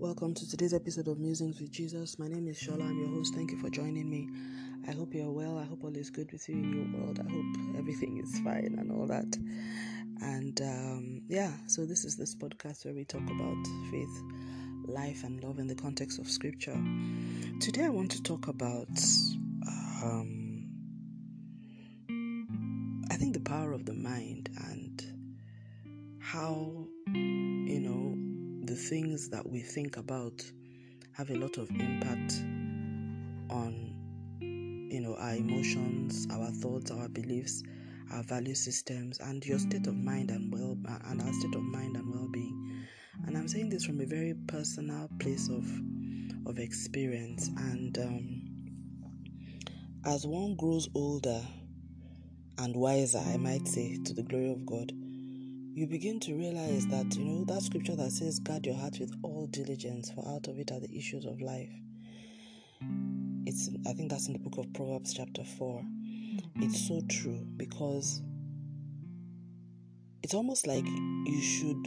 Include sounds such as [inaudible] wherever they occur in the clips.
Welcome to today's episode of Musings with Jesus. My name is Shola. I'm your host. Thank you for joining me. I hope you're well. I hope all is good with you in your world. I hope everything is fine and all that. And um, yeah, so this is this podcast where we talk about faith, life, and love in the context of scripture. Today, I want to talk about, um, I think, the power of the mind and how, the things that we think about have a lot of impact on you know our emotions our thoughts our beliefs our value systems and your state of mind and well and our state of mind and well-being. And i'm saying this from a very personal place of of experience. And um, as one grows older and wiser i might say to the glory of god you begin to realize that you know that scripture that says guard your heart with all diligence for out of it are the issues of life. It's i think that's in the book of proverbs chapter 4 it's so true because it's almost like you should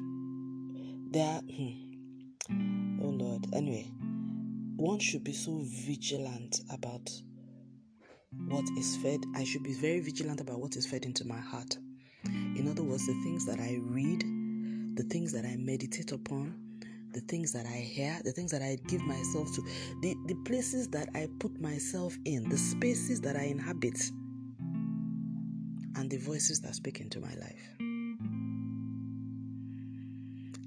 there hmm, oh lord. Anyway one should be so vigilant about what is fed. I should be very vigilant about what is fed into my heart in other words, the things that I read, the things that I meditate upon, the things that I hear, the things that I give myself to, the, the places that I put myself in, the spaces that I inhabit, and the voices that speak into my life.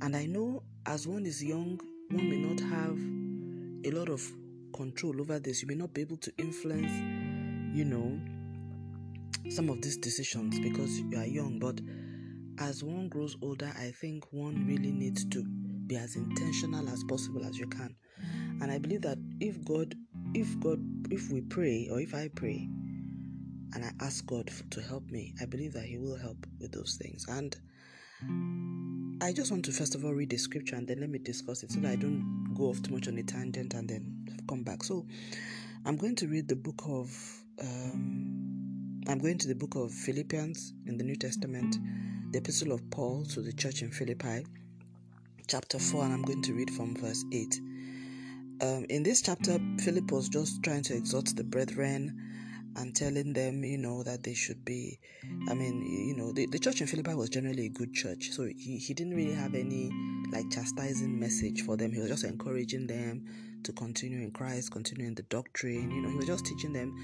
And I know as one is young, one may not have a lot of control over this. You may not be able to influence, you know, some of these decisions because you are young, but as one grows older, I think one really needs to be as intentional as possible as you can. And I believe that if God, if God, if we pray or if I pray and I ask God to help me, I believe that He will help with those things. And I just want to first of all read the scripture and then let me discuss it so that I don't go off too much on a tangent and then come back. So I'm going to read the book of. Um, I'm going to the book of Philippians in the New Testament, the epistle of Paul to the church in Philippi, chapter 4, and I'm going to read from verse 8. Um, in this chapter, Philip was just trying to exhort the brethren and telling them, you know, that they should be. I mean, you know, the, the church in Philippi was generally a good church, so he, he didn't really have any like chastising message for them. He was just encouraging them to continue in Christ, continue in the doctrine. You know, he was just teaching them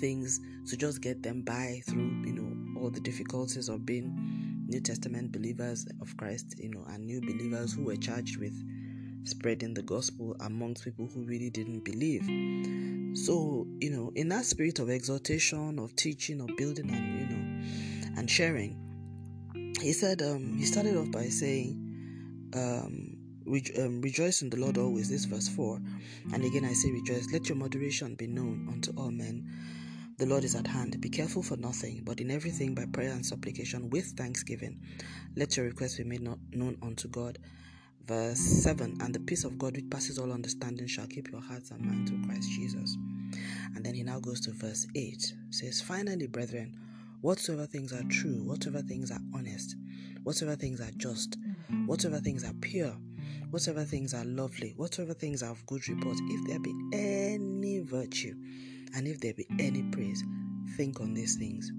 things to just get them by through, you know, all the difficulties of being New Testament believers of Christ, you know, and new believers who were charged with spreading the gospel amongst people who really didn't believe. So, you know, in that spirit of exhortation, of teaching, of building, and you know, and sharing, he said, um, he started off by saying, um, Um, rejoice in the Lord always. This verse 4. And again I say rejoice. Let your moderation be known unto all men. The Lord is at hand. Be careful for nothing, but in everything by prayer and supplication with thanksgiving. Let your requests be made known unto God. Verse 7 And the peace of God, which passes all understanding, shall keep your hearts and minds through Christ Jesus. And then he now goes to verse 8 says, Finally, brethren, whatsoever things are true, whatsoever things are honest, whatsoever things are just, whatsoever things are pure, whatsoever things are lovely, whatsoever things are of good report, if there be any virtue, and if there be any praise, think on these things.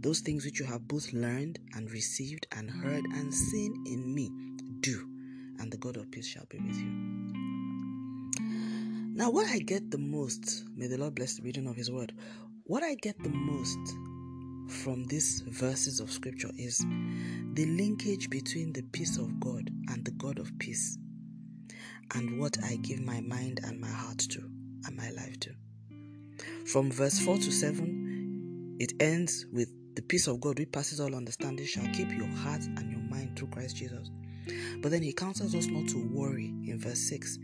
Those things which you have both learned and received and heard and seen in me, do, and the God of peace shall be with you. Now, what I get the most, may the Lord bless the reading of His word. What I get the most from these verses of scripture is the linkage between the peace of God and the God of peace and what I give my mind and my heart to and my life to. From verse 4 to 7, it ends with the peace of God which passes all understanding shall keep your heart and your mind through Christ Jesus. But then he counsels us not to worry in verse 6,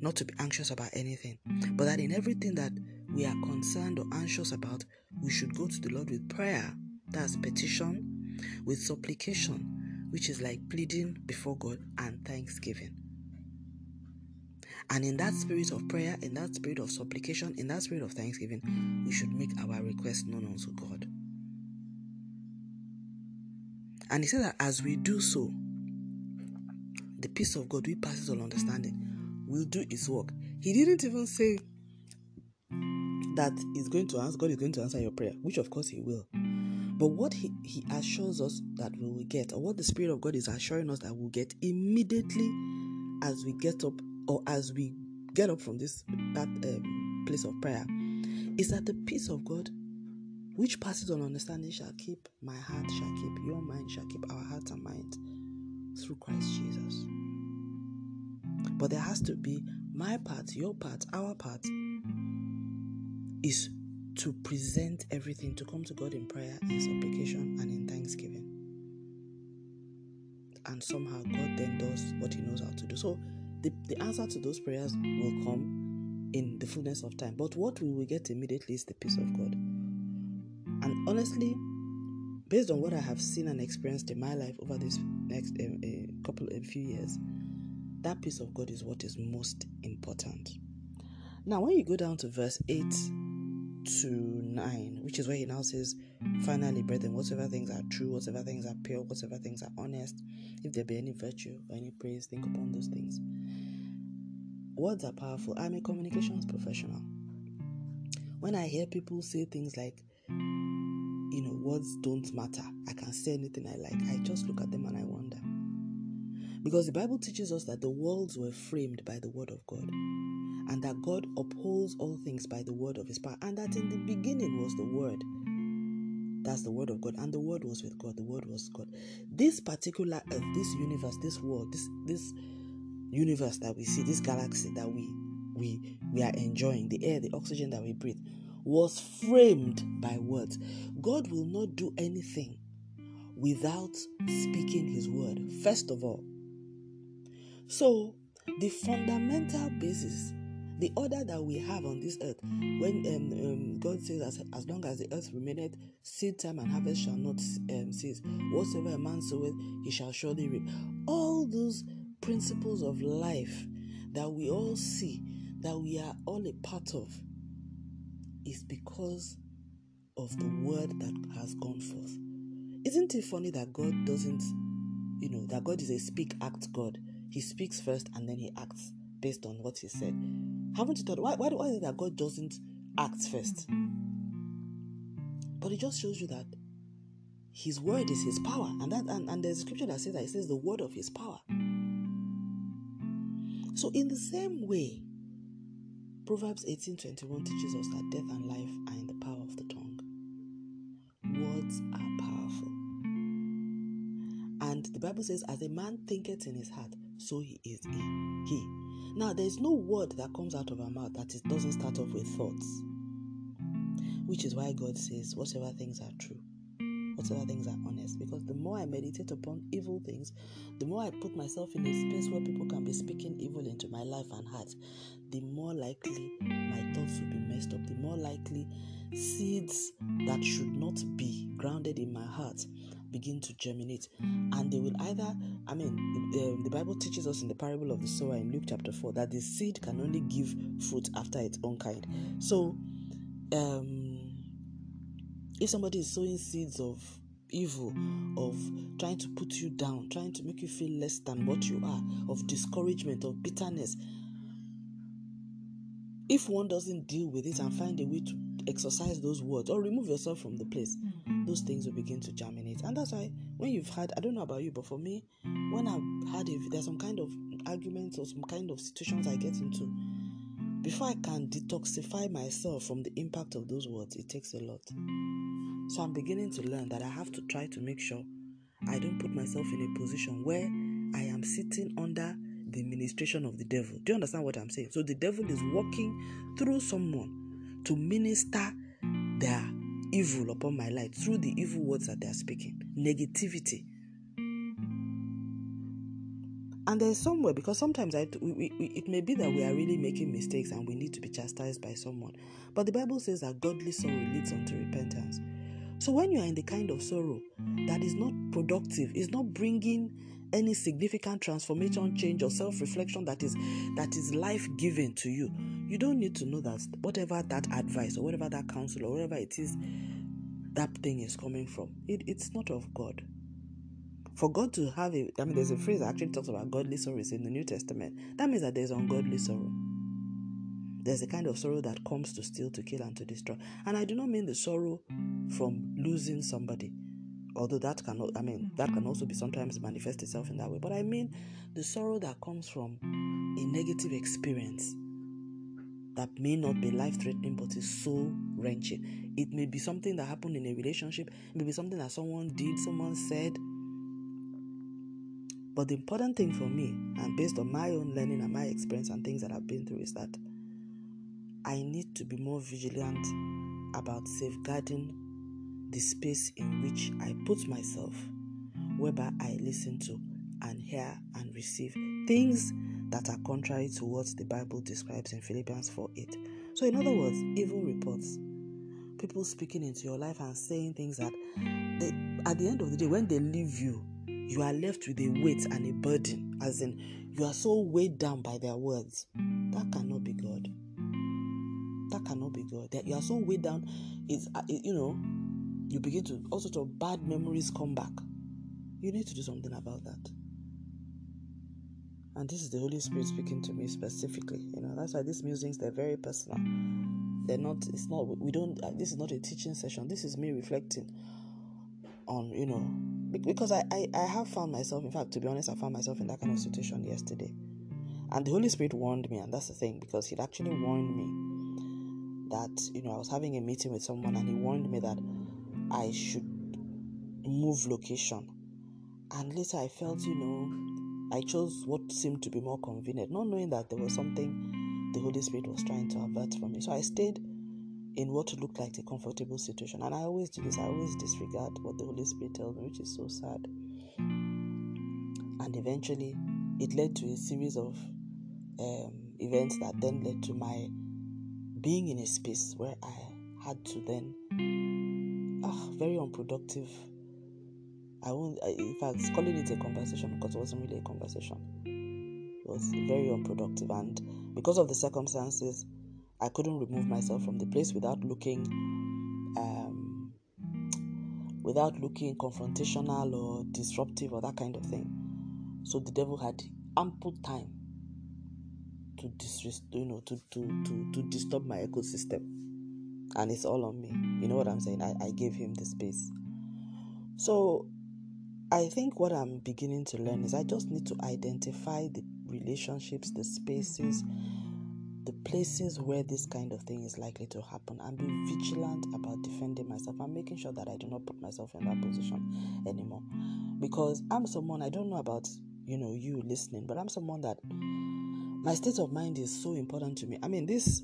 not to be anxious about anything, but that in everything that we are concerned or anxious about, we should go to the Lord with prayer. That's petition, with supplication, which is like pleading before God and thanksgiving. And in that spirit of prayer, in that spirit of supplication, in that spirit of thanksgiving, we should make our request known unto God. And he said that as we do so, the peace of God, which passes all understanding, will do its work. He didn't even say that he's going to answer, God is going to answer your prayer, which of course he will. But what he, he assures us that we will get, or what the Spirit of God is assuring us that we'll get immediately as we get up, or as we get up from this that um, place of prayer, is that the peace of God, which passes on understanding, shall keep my heart, shall keep your mind, shall keep our hearts and minds through Christ Jesus. But there has to be my part, your part, our part is to present everything, to come to God in prayer, in supplication, and in thanksgiving. And somehow God then does what He knows how to do. So the, the answer to those prayers will come in the fullness of time. But what we will get immediately is the peace of God. And honestly, based on what I have seen and experienced in my life over this next um, a couple of few years, that peace of God is what is most important. Now, when you go down to verse 8 to 9, which is where he now says, Finally, brethren, whatsoever things are true, whatsoever things are pure, whatsoever things are honest, if there be any virtue or any praise, think upon those things. Words are powerful. I'm a communications professional. When I hear people say things like, you know, words don't matter, I can say anything I like, I just look at them and I wonder. Because the Bible teaches us that the worlds were framed by the word of God and that God upholds all things by the word of his power, and that in the beginning was the word. That's the word of God, and the word was with God, the word was God. This particular earth, this universe, this world, this this universe that we see, this galaxy that we we we are enjoying, the air, the oxygen that we breathe, was framed by words. God will not do anything without speaking his word, first of all. So, the fundamental basis the order that we have on this earth, when um, um, God says, as, as long as the earth remaineth, seed time and harvest shall not um, cease. Whatsoever a man soweth, he shall surely reap. All those principles of life that we all see, that we are all a part of, is because of the word that has gone forth. Isn't it funny that God doesn't, you know, that God is a speak act God? He speaks first and then he acts based on what he said. Haven't you thought why, why, why is it that God doesn't act first? But it just shows you that his word is his power. And that and, and there's a scripture that says that it says the word of his power. So in the same way, Proverbs 18:21 teaches us that death and life are in the power of the tongue. Words are powerful. And the Bible says, as a man thinketh in his heart, so he is he. Now, there's no word that comes out of our mouth that it doesn't start off with thoughts, which is why God says, whatever things are true, whatever things are honest. Because the more I meditate upon evil things, the more I put myself in a space where people can be speaking evil into my life and heart, the more likely my thoughts will be messed up, the more likely seeds that should not be grounded in my heart begin to germinate. And they will either i mean the, the, bible teaches us in the parable of the sower in luke chapter 4 that the seed can only give fruit after its own kind. So um if somebody is sowing seeds of evil of trying to put you down trying to make you feel less than what you are of discouragement of bitterness if one doesn't deal with it and find a way to exercise those words or remove yourself from the place, mm-hmm. those things will begin to germinate. And that's why when you've had, I don't know about you, but for me, when I've had a, there's some kind of arguments or some kind of situations I get into, before I can detoxify myself from the impact of those words, it takes a lot. So I'm beginning to learn that I have to try to make sure I don't put myself in a position where I am sitting under the ministration of the devil. Do you understand what I'm saying? So the devil is working through someone to minister their evil upon my life through the evil words that they are speaking, negativity. And there's somewhere because sometimes I, we, we, it may be that we are really making mistakes and we need to be chastised by someone. But the Bible says that godly sorrow leads unto repentance. So when you are in the kind of sorrow that is not productive, is not bringing any significant transformation, change, or self-reflection that is that is life-giving to you, you don't need to know that whatever that advice or whatever that counsel or whatever it is that thing is coming from, it, it's not of God. For God to have a, I mean, there's a phrase that actually talks about godly sorrows in the New Testament. That means that there's ungodly sorrow. There's a kind of sorrow that comes to steal, to kill, and to destroy. And I do not mean the sorrow from losing somebody, although that can, I mean, that can also be mm-hmm. sometimes manifest itself in that way. But I mean the sorrow that comes from a negative experience that may not be life threatening but is so wrenching. It may be something that happened in a relationship, it may be something that someone did, someone said. But the important thing for me, and based on my own learning and my experience and things that I've been through, is that I need to be more vigilant about safeguarding the space in which I put myself, whereby I listen to and hear and receive things that are contrary to what the Bible describes in Philippians 4 8. So, in other words, evil reports, people speaking into your life and saying things that they, at the end of the day, when they leave you, you are left with a weight and a burden, as in you are so weighed down by their words. That cannot be God. That cannot be God. That you are so weighed down, it's uh, you know, you begin to all sorts of bad memories come back. You need to do something about that. And this is the Holy Spirit speaking to me specifically. You know, that's why these musings they're very personal. They're not. It's not. We don't. Uh, this is not a teaching session. This is me reflecting on. You know, because I, I I have found myself. In fact, to be honest, I found myself in that kind of situation yesterday. And the Holy Spirit warned me, and that's the thing, because He'd actually warned me that you know I was having a meeting with someone, and He warned me that I should move location. And later I felt, you know, I chose what seemed to be more convenient, not knowing that there was something the Holy Spirit was trying to avert from me. So I stayed in what looked like a comfortable situation. And I always do this, I always disregard what the Holy Spirit tells me, which is so sad. And eventually, it led to a series of um, events that then led to my being in a space where I had to then, very unproductive I won't, in fact, calling it a conversation because it wasn't really a conversation. It was very unproductive, and because of the circumstances, I couldn't remove myself from the place without looking, um, without looking confrontational or disruptive or that kind of thing. So the devil had ample time to disrest, you know, to, to, to, to disturb my ecosystem. And it's all on me. You know what I'm saying? I, I gave him the space. So I think what I'm beginning to learn is I just need to identify the relationships, the spaces, the places where this kind of thing is likely to happen and be vigilant about defending myself and making sure that I do not put myself in that position anymore. Because I'm someone, I don't know about, you know, you listening, but I'm someone that my state of mind is so important to me. I mean, this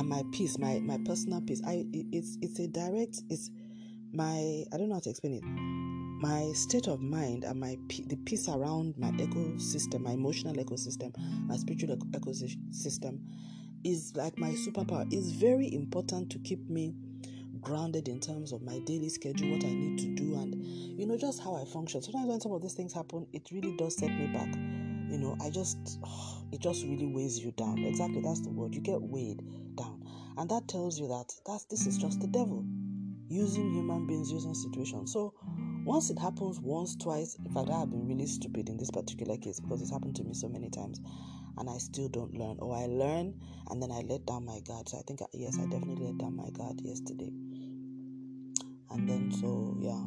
and my peace, my my personal peace. I it's it's a direct it's my I don't know how to explain it my state of mind and my the peace around my ecosystem, my emotional ecosystem, my spiritual ecosystem is like my superpower. It's very important to keep me grounded in terms of my daily schedule, what I need to do, and you know, just how I function. Sometimes when some of these things happen, it really does set me back. You know, I just, [sighs] it just really weighs you down. Exactly, that's the word. You get weighed and that tells you that that's this is just the devil using human beings, using situations. So once it happens once, twice, in fact, I have been really stupid in this particular case because it's happened to me so many times and I still don't learn. Or I learn and then I let down my guard. So I think, yes, I definitely let down my guard yesterday. And then, so yeah,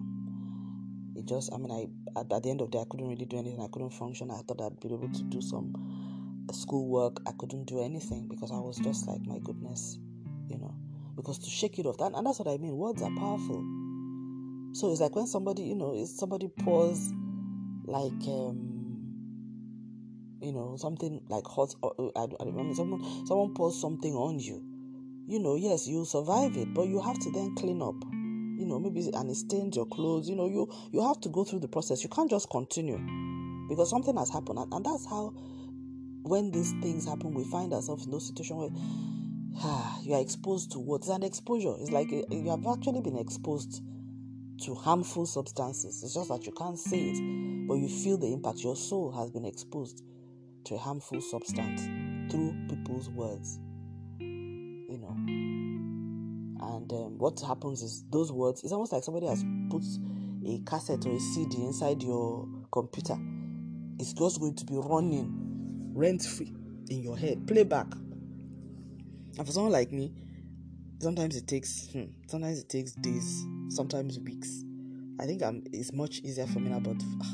it just, I mean, I at, at the end of the day, I couldn't really do anything. I couldn't function. I thought I'd be able to do some schoolwork. I couldn't do anything because I was just like, my goodness, you know, because to shake it off, that, and that's what I mean. Words are powerful so it's like when somebody, you know, is somebody pours like um you know something like hot uh, uh, I, I, mean someone someone pours something on you you know yes you'll survive it but you have to then clean up you know maybe and it stains your clothes you know you you have to go through the process you can't just continue because something has happened and, and that's how when these things happen we find ourselves in those situations where ah, you are exposed to what? It's an exposure. It's like uh, you have actually been exposed to harmful substances. It's just that you can't see it, but you feel the impact. Your soul has been exposed to a harmful substance through people's words. You know. And um, what happens is those words, it's almost like somebody has put a cassette or a CD inside your computer. It's just going to be running rent free in your head, playback. And for someone like me, sometimes it takes hmm, sometimes it takes days, sometimes weeks. I think I'm, it's much easier for me now, but uh,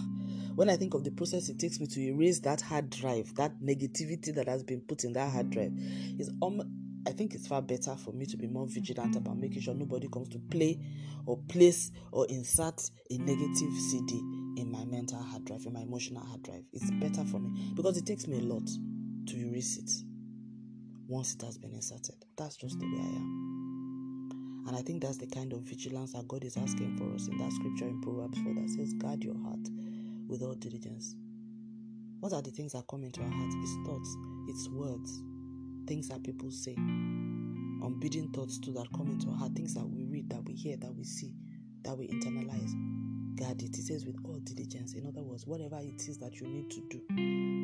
when I think of the process it takes me to erase that hard drive, that negativity that has been put in that hard drive, is um, I think it's far better for me to be more vigilant about making sure nobody comes to play or place or insert a negative CD in my mental hard drive, in my emotional hard drive. It's better for me because it takes me a lot to erase it once it has been inserted. That's just the way I am. And I think that's the kind of vigilance that God is asking for us in that scripture in Proverbs 4 that says, Guard your heart with all diligence. What are the things that come into our hearts? It's thoughts, it's words, things that people say, unbidden thoughts too that come into our heart, things that we read, that we hear, that we see, that we internalize. Guard it. It says with all diligence. In other words, whatever it is that you need to do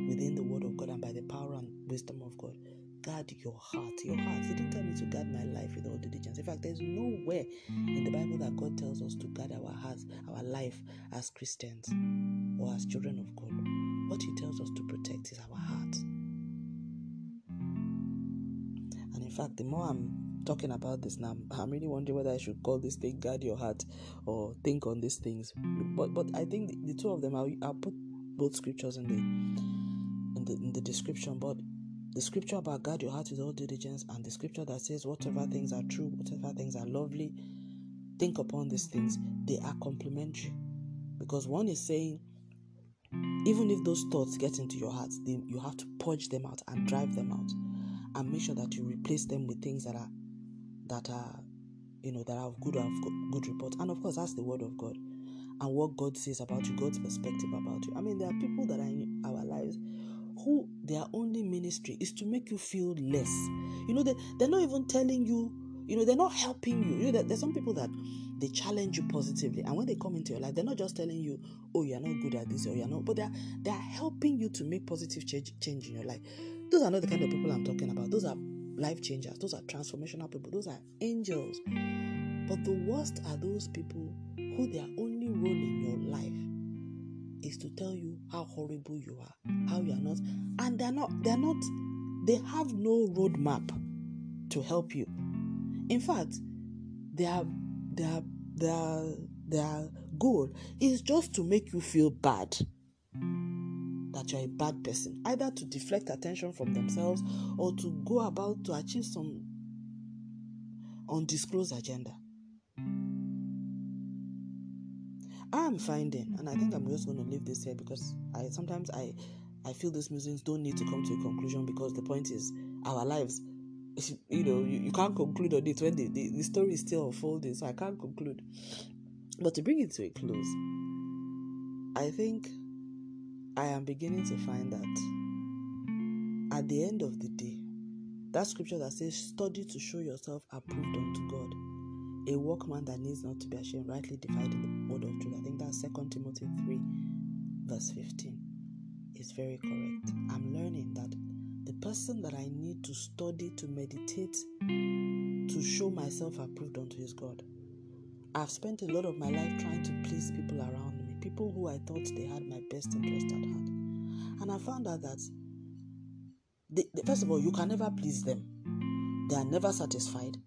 within the word of God and by the power and wisdom of God, guard your heart. Your heart. He didn't tell me to guard my life with all diligence. In fact, there's nowhere in the Bible that God tells us to guard our hearts, our life as Christians or as children of God. What He tells us to protect is our heart. And in fact, the more I'm talking about this now, I'm really wondering whether I should call this thing guard your heart or think on these things. But but I think the, the two of them, I'll, I'll put both scriptures in the in the in the description. But the scripture about guard your heart with all diligence, and the scripture that says whatever things are true, whatever things are lovely, think upon these things. They are complementary, because one is saying even if those thoughts get into your heart, they, you have to purge them out and drive them out, and make sure that you replace them with things that are that are you know that have good have good report. And of course, that's the word of God and what God says about you, God's perspective about you. I mean, there are people that are in our lives who their only ministry is to make you feel less. You know, they, they're not even telling you, you know, they're not helping you. You know, there's some people that they challenge you positively, and when they come into your life, they're not just telling you, "Oh, you're not good at this," or "You're not," but they're they're helping you to make positive change change in your life. Those are not the kind of people I'm talking about. Those are life changers. Those are transformational people. Those are angels. But the worst are those people who their only role in your life is to tell you how horrible you are, how you are not, and they're not, they're not, they have no roadmap to help you. In fact, their their their their goal is just to make you feel bad that you're a bad person, either to deflect attention from themselves or to go about to achieve some undisclosed agenda. I'm finding, and I think I'm just going to leave this here because I sometimes I I feel these musings don't need to come to a conclusion because the point is our lives. You know, you, you can't conclude on it when the, the, the story is still unfolding, so I can't conclude. But to bring it to a close, I think I am beginning to find that at the end of the day, that scripture that says, Study to show yourself approved unto God a workman that needs not to be ashamed, rightly dividing of truth. I think that's 2 Timothy 3, verse 15. Is very correct. I'm learning that the person that I need to study, to meditate, to show myself approved unto is God. I've spent a lot of my life trying to please people around me, people who I thought they had my best interest at heart. And I found out that, they, first of all, you can never please them. They are never satisfied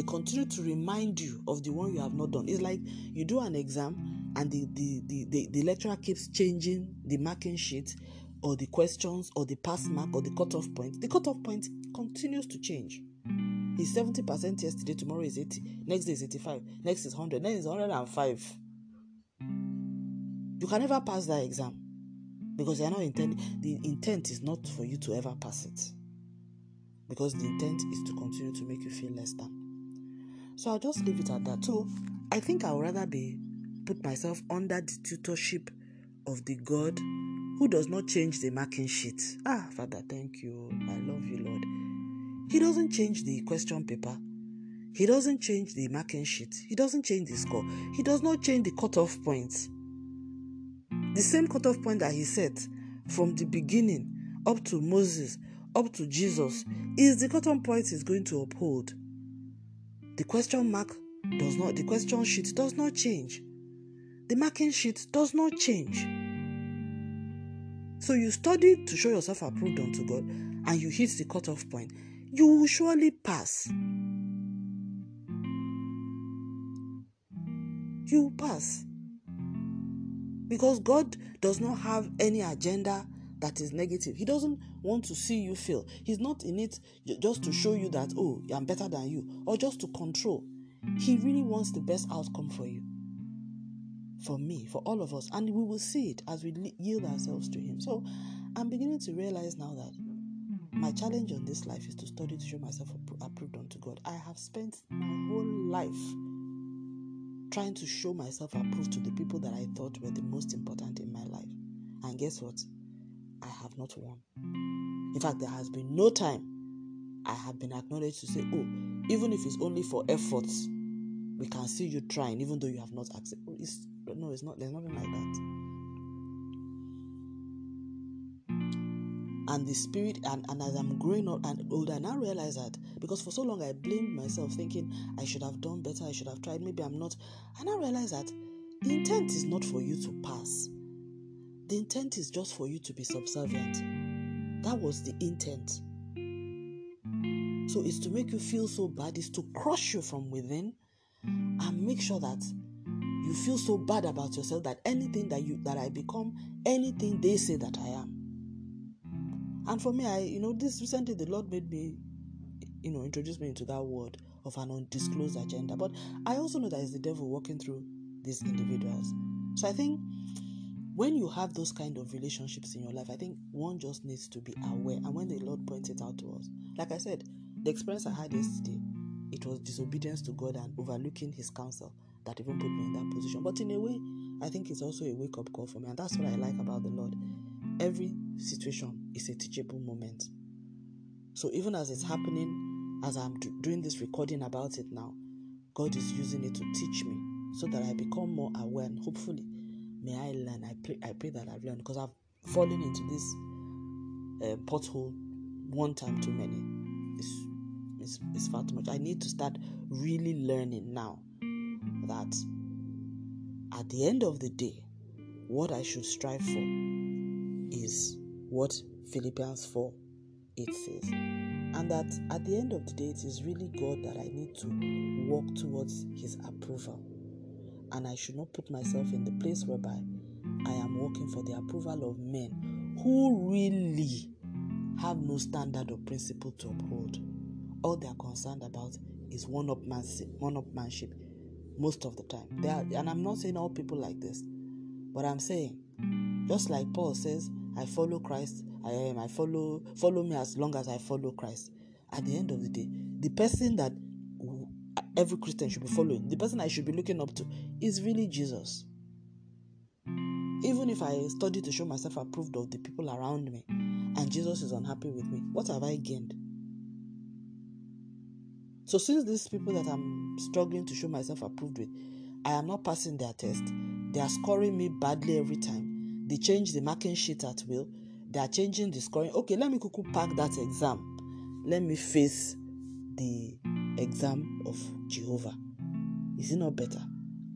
they continue to remind you of the one you have not done. It's like you do an exam and the, the, the, the, the lecturer keeps changing the marking sheet or the questions or the pass mark or the cutoff point. The cutoff point continues to change. He's 70% yesterday, tomorrow is 80, next day is 85, next is 100, next is 105. You can never pass that exam because they are not intending, the intent is not for you to ever pass it because the intent is to continue to make you feel less than. So I'll just leave it at that. So I think I would rather be put myself under the tutorship of the God who does not change the marking sheet. Ah, Father, thank you. I love you, Lord. He doesn't change the question paper. He doesn't change the marking sheet. He doesn't change the score. He does not change the cutoff points. The same cutoff point that he set from the beginning up to Moses, up to Jesus, is the cutoff point he's going to uphold. The question mark does not, the question sheet does not change. the marking sheet does not change. So you study to show yourself approved unto God and you hit the cutoff point, you will surely pass. You pass. Because God does not have any agenda that is negative. He doesn't want to see you fail. He's not in it just to show you that, oh, I'm better than you, or just to control. He really wants the best outcome for you, for me, for all of us. And we will see it as we yield ourselves to Him. So I'm beginning to realize now that my challenge on this life is to study to show myself approved unto God. I have spent my whole life trying to show myself approved to the people that I thought were the most important in my life. And guess what? I have not won. In fact, there has been no time I have been acknowledged to say, oh, even if it's only for efforts, we can see you trying, even though you have not accepted. Oh, it's, no, it's not. There's nothing like that. and the spirit and, and as i'm growing up and older i now realize that because for so long i blamed myself thinking i should have done better i should have tried maybe i'm not And i realize that the intent is not for you to pass the intent is just for you to be subservient that was the intent so it's to make you feel so bad it's to crush you from within and make sure that you feel so bad about yourself that anything that you that i become anything they say that i am and for me, I, you know, this recently the Lord made me, you know, introduce me into that word of an undisclosed agenda. But I also know that it's the devil working through these individuals. So I think when you have those kind of relationships in your life, I think one just needs to be aware. And when the Lord points it out to us, like I said, the experience I had yesterday, it was disobedience to God and overlooking His counsel that even put me in that position. But in a way, I think it's also a wake up call for me. And that's what I like about the Lord. Every situation is a teachable moment. So even as it's happening, as I'm doing this recording about it now, God is using it to teach me so that I become more aware and hopefully may I learn. I pray, I pray that I've learned because I've fallen into this uh, pothole one time too many. It's, it's, it's far too much. I need to start really learning now that at the end of the day, what I should strive for is what Philippians 4 8 says. And that at the end of the day, it is really God that I need to walk towards His approval. And I should not put myself in the place whereby I am working for the approval of men who really have no standard or principle to uphold. All they are concerned about is one upmanship most of the time. Are, and I'm not saying all people like this, but I'm saying, just like Paul says, I follow Christ. I am. I follow. Follow me as long as I follow Christ. At the end of the day, the person that every Christian should be following, the person I should be looking up to, is really Jesus. Even if I study to show myself approved of the people around me, and Jesus is unhappy with me, what have I gained? So, since these people that I'm struggling to show myself approved with, I am not passing their test, they are scoring me badly every time they change the marking sheet at will. They are changing the scoring. Okay, let me kuku pack that exam. Let me face the exam of Jehovah. Is it not better?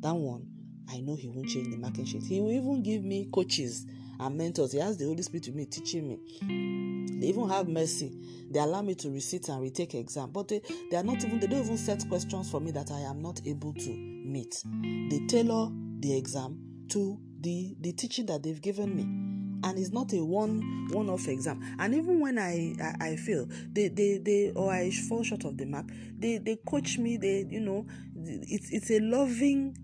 That one, I know he won't change the marking sheet. He will even give me coaches and mentors. He has the Holy Spirit with me, teaching me. They even have mercy. They allow me to recite and retake exam. But they, they are not even, they don't even set questions for me that I am not able to meet. They tailor the exam to the the teaching that they've given me and it's not a one one off exam. And even when I, I i fail they they they or i fall short of the mark they they coach me they you know it's it's a loving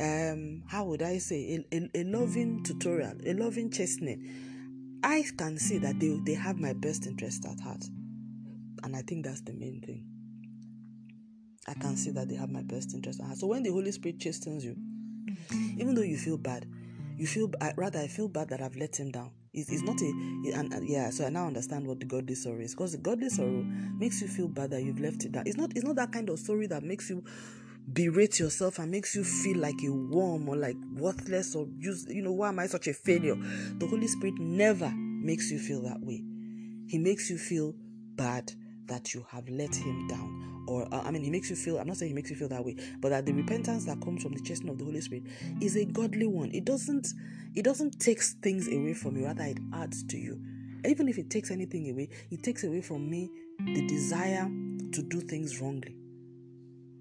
um how would i say a, a, a loving tutorial a loving chastening i can see that they they have my best interest at heart. And i think that's the main thing. I can see that they have my best interest at heart. So when the holy spirit chastens you even though you feel bad you feel rather I feel bad that I've let him down. It's, it's not a and, and, yeah. So I now understand what the godly sorrow is because the godly sorrow makes you feel bad that you've left it down. It's not it's not that kind of sorry that makes you berate yourself and makes you feel like a worm or like worthless or use you know why am I such a failure? The Holy Spirit never makes you feel that way. He makes you feel bad that you have let him down or uh, I mean, he makes you feel. I'm not saying he makes you feel that way, but that the repentance that comes from the chastening of the Holy Spirit is a godly one. It doesn't, it doesn't take things away from you. Rather, it adds to you. Even if it takes anything away, it takes away from me the desire to do things wrongly.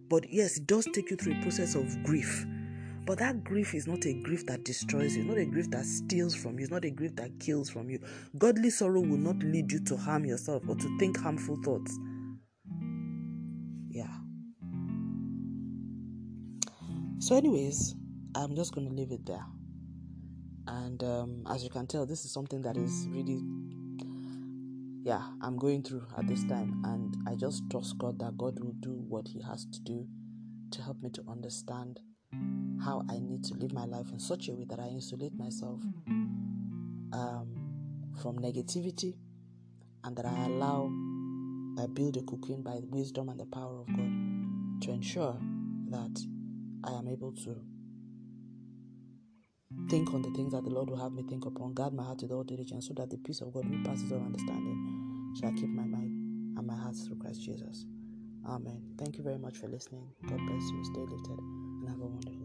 But yes, it does take you through a process of grief. But that grief is not a grief that destroys you, not a grief that steals from you, it's not a grief that kills from you. Godly sorrow will not lead you to harm yourself or to think harmful thoughts. So, anyways, I'm just going to leave it there. And um, as you can tell, this is something that is really yeah, I'm going through at this time. And I just trust God that God will do what He has to do to help me to understand how I need to live my life in such a way that I insulate myself um, from negativity and that I allow, I build a cocoon by the wisdom and the power of God to ensure that I am able to think on the things that the Lord will have me think upon, guard my heart with all diligence, so that the peace of God, which passes all understanding, shall keep my mind and my heart through Christ Jesus. Amen. Thank you very much for listening. God bless you. Stay lifted and have a wonderful